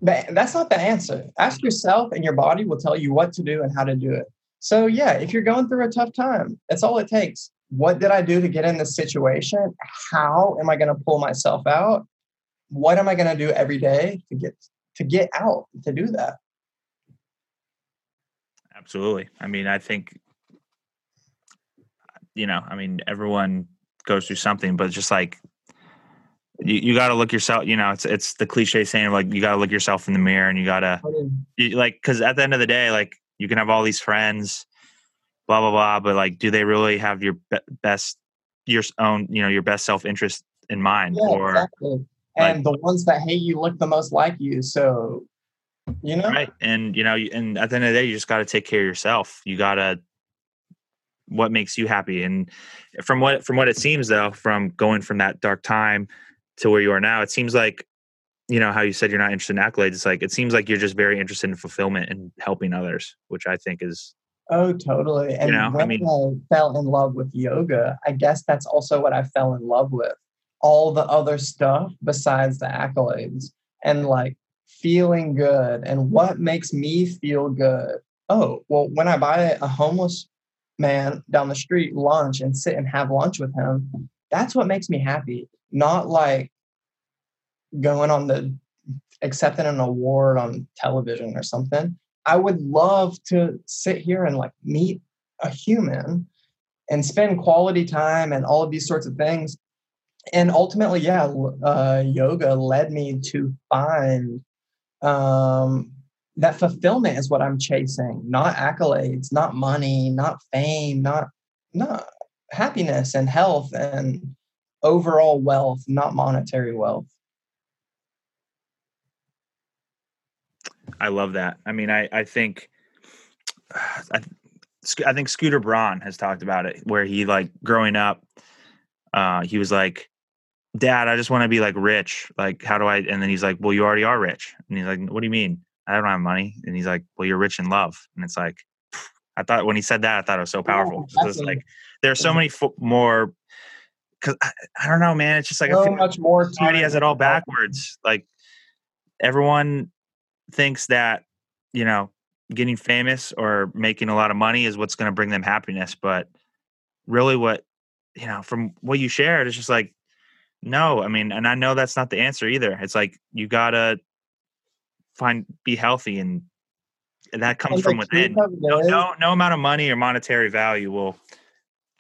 That's not the answer. Ask yourself, and your body will tell you what to do and how to do it. So, yeah, if you're going through a tough time, that's all it takes. What did I do to get in this situation? How am I going to pull myself out? What am I going to do every day to get to get out to do that? Absolutely. I mean, I think you know, I mean, everyone goes through something, but just like you, you got to look yourself. You know, it's it's the cliche saying of like you got to look yourself in the mirror, and you got to like because at the end of the day, like you can have all these friends, blah blah blah, but like, do they really have your be- best your own you know your best self interest in mind? Yeah, or exactly. and like, the ones that hate you look the most like you, so you know, right? And you know, and at the end of the day, you just got to take care of yourself. You got to what makes you happy and from what from what it seems though from going from that dark time to where you are now it seems like you know how you said you're not interested in accolades it's like it seems like you're just very interested in fulfillment and helping others which i think is oh totally and you know, when I, mean, I fell in love with yoga i guess that's also what i fell in love with all the other stuff besides the accolades and like feeling good and what makes me feel good? Oh well when i buy a homeless man down the street lunch and sit and have lunch with him that's what makes me happy. Not like going on the accepting an award on television or something. I would love to sit here and like meet a human and spend quality time and all of these sorts of things. And ultimately yeah uh, yoga led me to find um, that fulfillment is what I'm chasing, not accolades, not money, not fame, not not happiness and health and overall wealth, not monetary wealth. I love that. I mean, I I think I, I think Scooter Braun has talked about it, where he like growing up, uh, he was like, "Dad, I just want to be like rich. Like, how do I?" And then he's like, "Well, you already are rich." And he's like, "What do you mean?" I don't have money. And he's like, well, you're rich in love. And it's like, I thought when he said that, I thought it was so powerful. Oh, it's like there are so many fo- more. Cause I, I, don't know, man. It's just like so much more. Society has it all backwards. Like everyone thinks that you know getting famous or making a lot of money is what's going to bring them happiness, but really, what you know from what you shared it's just like no. I mean, and I know that's not the answer either. It's like you gotta find be healthy and, and that comes and from within. No, no, no amount of money or monetary value will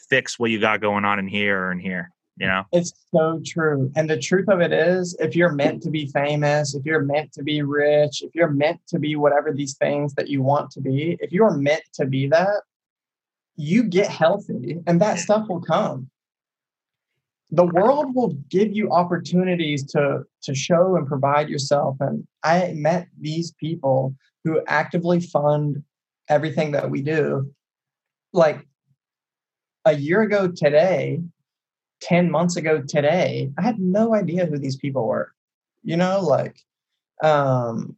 fix what you got going on in here or in here. You know, it's so true. And the truth of it is, if you're meant to be famous, if you're meant to be rich, if you're meant to be whatever these things that you want to be, if you're meant to be that, you get healthy and that stuff will come the world will give you opportunities to to show and provide yourself. And i met these people who actively fund everything that we do. Like a year ago today 10 months ago today i had no idea who these people were you know like um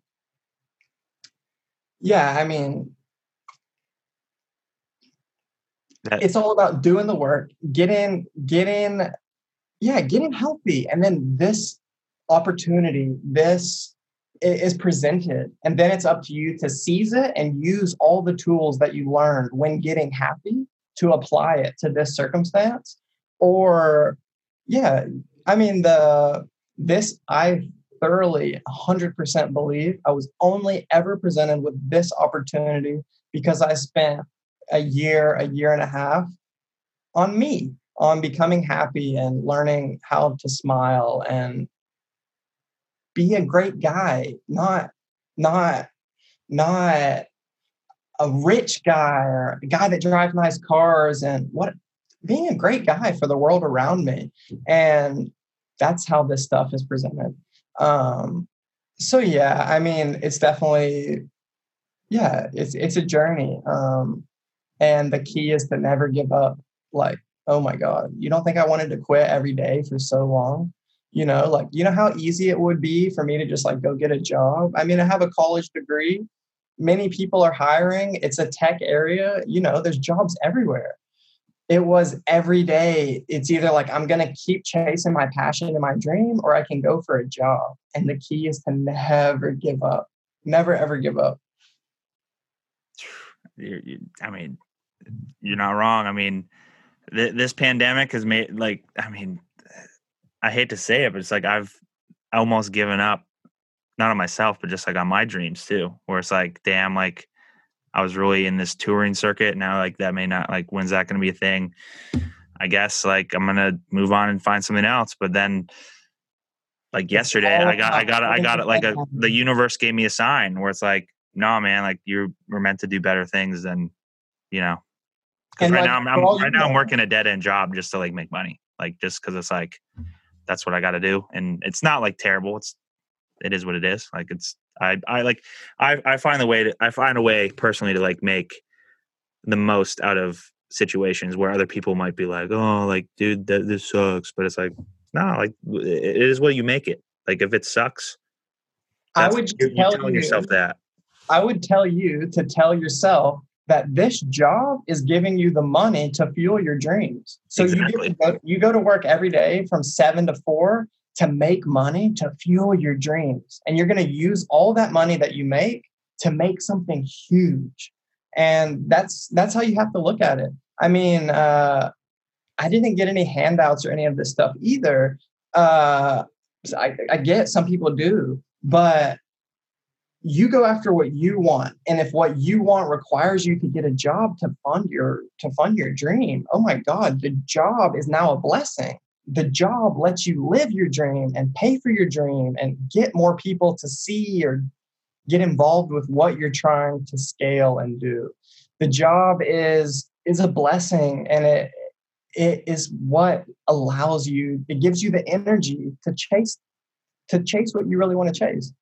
yeah i mean it's all about doing the work get in get in yeah, getting healthy. And then this opportunity, this is presented. And then it's up to you to seize it and use all the tools that you learned when getting happy to apply it to this circumstance. Or, yeah, I mean, the this I thoroughly 100% believe I was only ever presented with this opportunity because I spent a year, a year and a half on me on becoming happy and learning how to smile and be a great guy, not not not a rich guy or a guy that drives nice cars and what being a great guy for the world around me. And that's how this stuff is presented. Um, so yeah, I mean, it's definitely yeah, it's it's a journey. Um, and the key is to never give up. Like, oh my God, you don't think I wanted to quit every day for so long? You know, like you know how easy it would be for me to just like go get a job. I mean, I have a college degree. Many people are hiring. It's a tech area. You know, there's jobs everywhere it was every day it's either like i'm going to keep chasing my passion and my dream or i can go for a job and the key is to never give up never ever give up I mean, you're not wrong. I mean, th- this pandemic has made like, I mean, I hate to say it, but it's like I've almost given up, not on myself, but just like on my dreams too. Where it's like, damn, like I was really in this touring circuit. Now, like that may not like when's that going to be a thing? I guess like I'm gonna move on and find something else. But then, like yesterday, I got, I got, I got it. Like a, the universe gave me a sign where it's like, no, man, like you're we're meant to do better things than, you know. Because right like, now I'm, I'm right now I'm working a dead end job just to like make money, like just because it's like that's what I got to do, and it's not like terrible. It's it is what it is. Like it's I I like I I find the way to I find a way personally to like make the most out of situations where other people might be like, oh, like dude, that, this sucks, but it's like no, like it is what you make it. Like if it sucks, I would you're, you're telling you, yourself that. I would tell you to tell yourself that this job is giving you the money to fuel your dreams. So exactly. you, go, you go to work every day from seven to four to make money to fuel your dreams. And you're going to use all that money that you make to make something huge. And that's that's how you have to look at it. I mean, uh, I didn't get any handouts or any of this stuff either. Uh, I, I get some people do, but you go after what you want and if what you want requires you to get a job to fund your to fund your dream oh my god the job is now a blessing. The job lets you live your dream and pay for your dream and get more people to see or get involved with what you're trying to scale and do. The job is is a blessing and it it is what allows you it gives you the energy to chase to chase what you really want to chase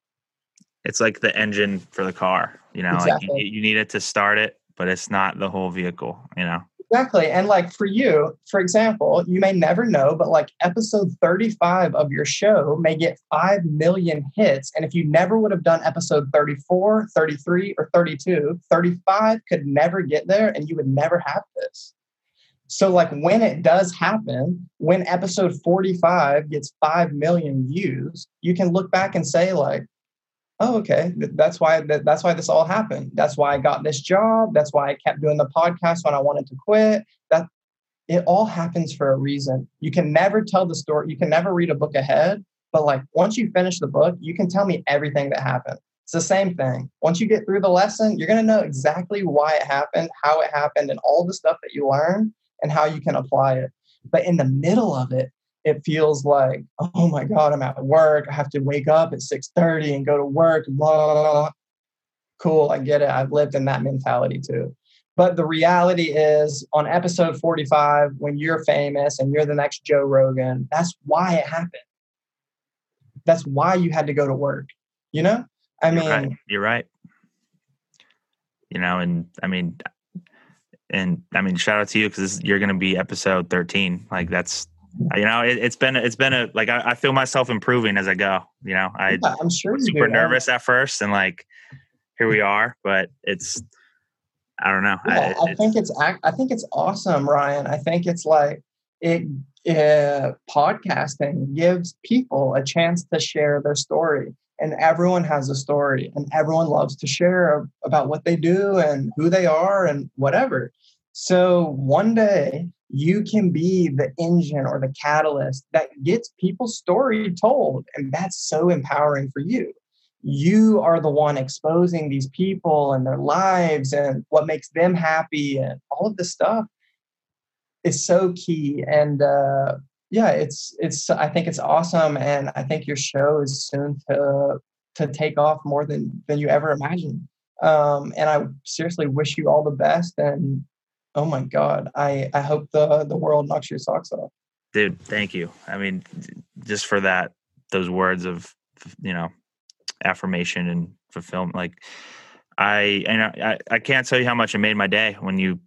it's like the engine for the car you know exactly. like you, you need it to start it but it's not the whole vehicle you know exactly and like for you for example you may never know but like episode 35 of your show may get 5 million hits and if you never would have done episode 34 33 or 32 35 could never get there and you would never have this so like when it does happen when episode 45 gets 5 million views you can look back and say like oh okay. That's why that's why this all happened. That's why i got this job. That's why i kept doing the podcast when i wanted to quit. That it all happens for a reason. You can never tell the story you can never read a book ahead but like once you finish the book you can tell me everything that happened. It's the same thing. Once you get through the lesson you're going to know exactly why it happened how it happened and all the stuff that you learned and how you can apply it. But in the middle of it it feels like, oh my God, I'm at work. I have to wake up at 6:30 and go to work. Blah, blah, blah. Cool, I get it. I've lived in that mentality too. But the reality is, on episode 45, when you're famous and you're the next Joe Rogan, that's why it happened. That's why you had to go to work. You know? I you're mean, right. you're right. You know, and I mean, and I mean, shout out to you because you're going to be episode 13. Like, that's you know it, has been it's been a like I, I, feel myself improving as i go you know? I yeah, i'm sure super do, nervous at first and like here we are but it's i don't know. Yeah, I, I think it's i think it's awesome ryan. I think it's like it uh, podcasting gives people a chance to share their story and everyone has a story and everyone loves to share about what they do and who they are and whatever. So one day you can be the engine or the catalyst that gets people's story told. And that's so empowering for you. You are the one exposing these people and their lives and what makes them happy and all of this stuff is so key. And uh, yeah, it's it's I think it's awesome. And I think your show is soon to to take off more than than you ever imagined. Um, and I seriously wish you all the best and oh my god i i hope the the world knocks your socks off dude thank you i mean just for that those words of you know affirmation and fulfillment. Like I and I, I can't tell you how much it made my day when you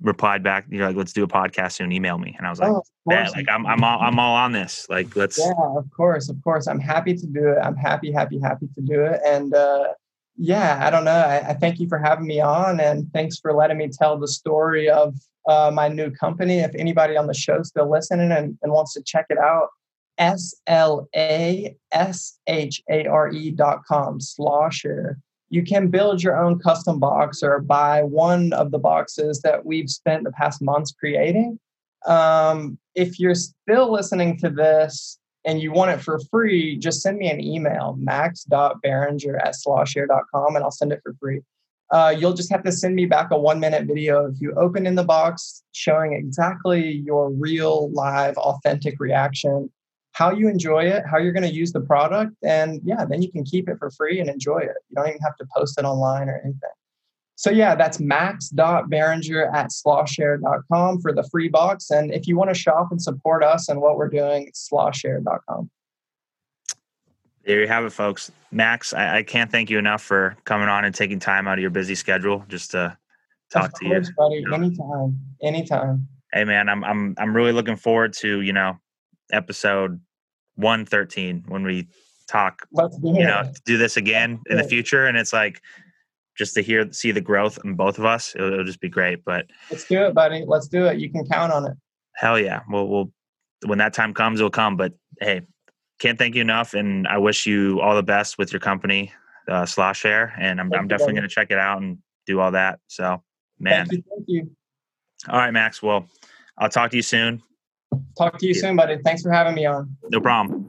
replied back. You're like, let's do a podcast soon. Email me, and I was like, Oh, yeah, like I'm I'm all I'm all on this. Like let's Yeah, of course, of course. I'm happy to do it. I'm happy, happy, happy to do it. And uh, yeah, I don't know. I, I thank you for having me on, and thanks for letting me tell the story of uh, my new company. If anybody on the show still listening and, and wants to check it out, S L A S H A R E dot com, Slashare. You can build your own custom box or buy one of the boxes that we've spent the past months creating. Um, if you're still listening to this and you want it for free, just send me an email, max.barringer at slashare.com, and I'll send it for free. Uh, you'll just have to send me back a one minute video of you opening the box, showing exactly your real, live, authentic reaction, how you enjoy it, how you're going to use the product. And yeah, then you can keep it for free and enjoy it. You don't even have to post it online or anything. So yeah, that's max.barringer at slashare.com for the free box. And if you want to shop and support us and what we're doing, it's slashare.com. There you have it, folks. Max, I, I can't thank you enough for coming on and taking time out of your busy schedule just to talk to you. buddy. you know. Anytime. Anytime. Hey man, I'm I'm I'm really looking forward to, you know, episode 113 when we talk, Let's do you know, do this again in the future and it's like just to hear see the growth in both of us, it'll, it'll just be great. But Let's do it, buddy. Let's do it. You can count on it. hell yeah, we'll we'll when that time comes, it'll come. But hey, can't thank you enough, and I wish you all the best with your company, uh, Slashare, and I'm I'm definitely going to check it out and do all that. So, man, Thank you. Thank you. all right, Max. Well, I'll talk to you soon. Talk to you Yeah. soon, buddy. Thanks for having me on. No problem.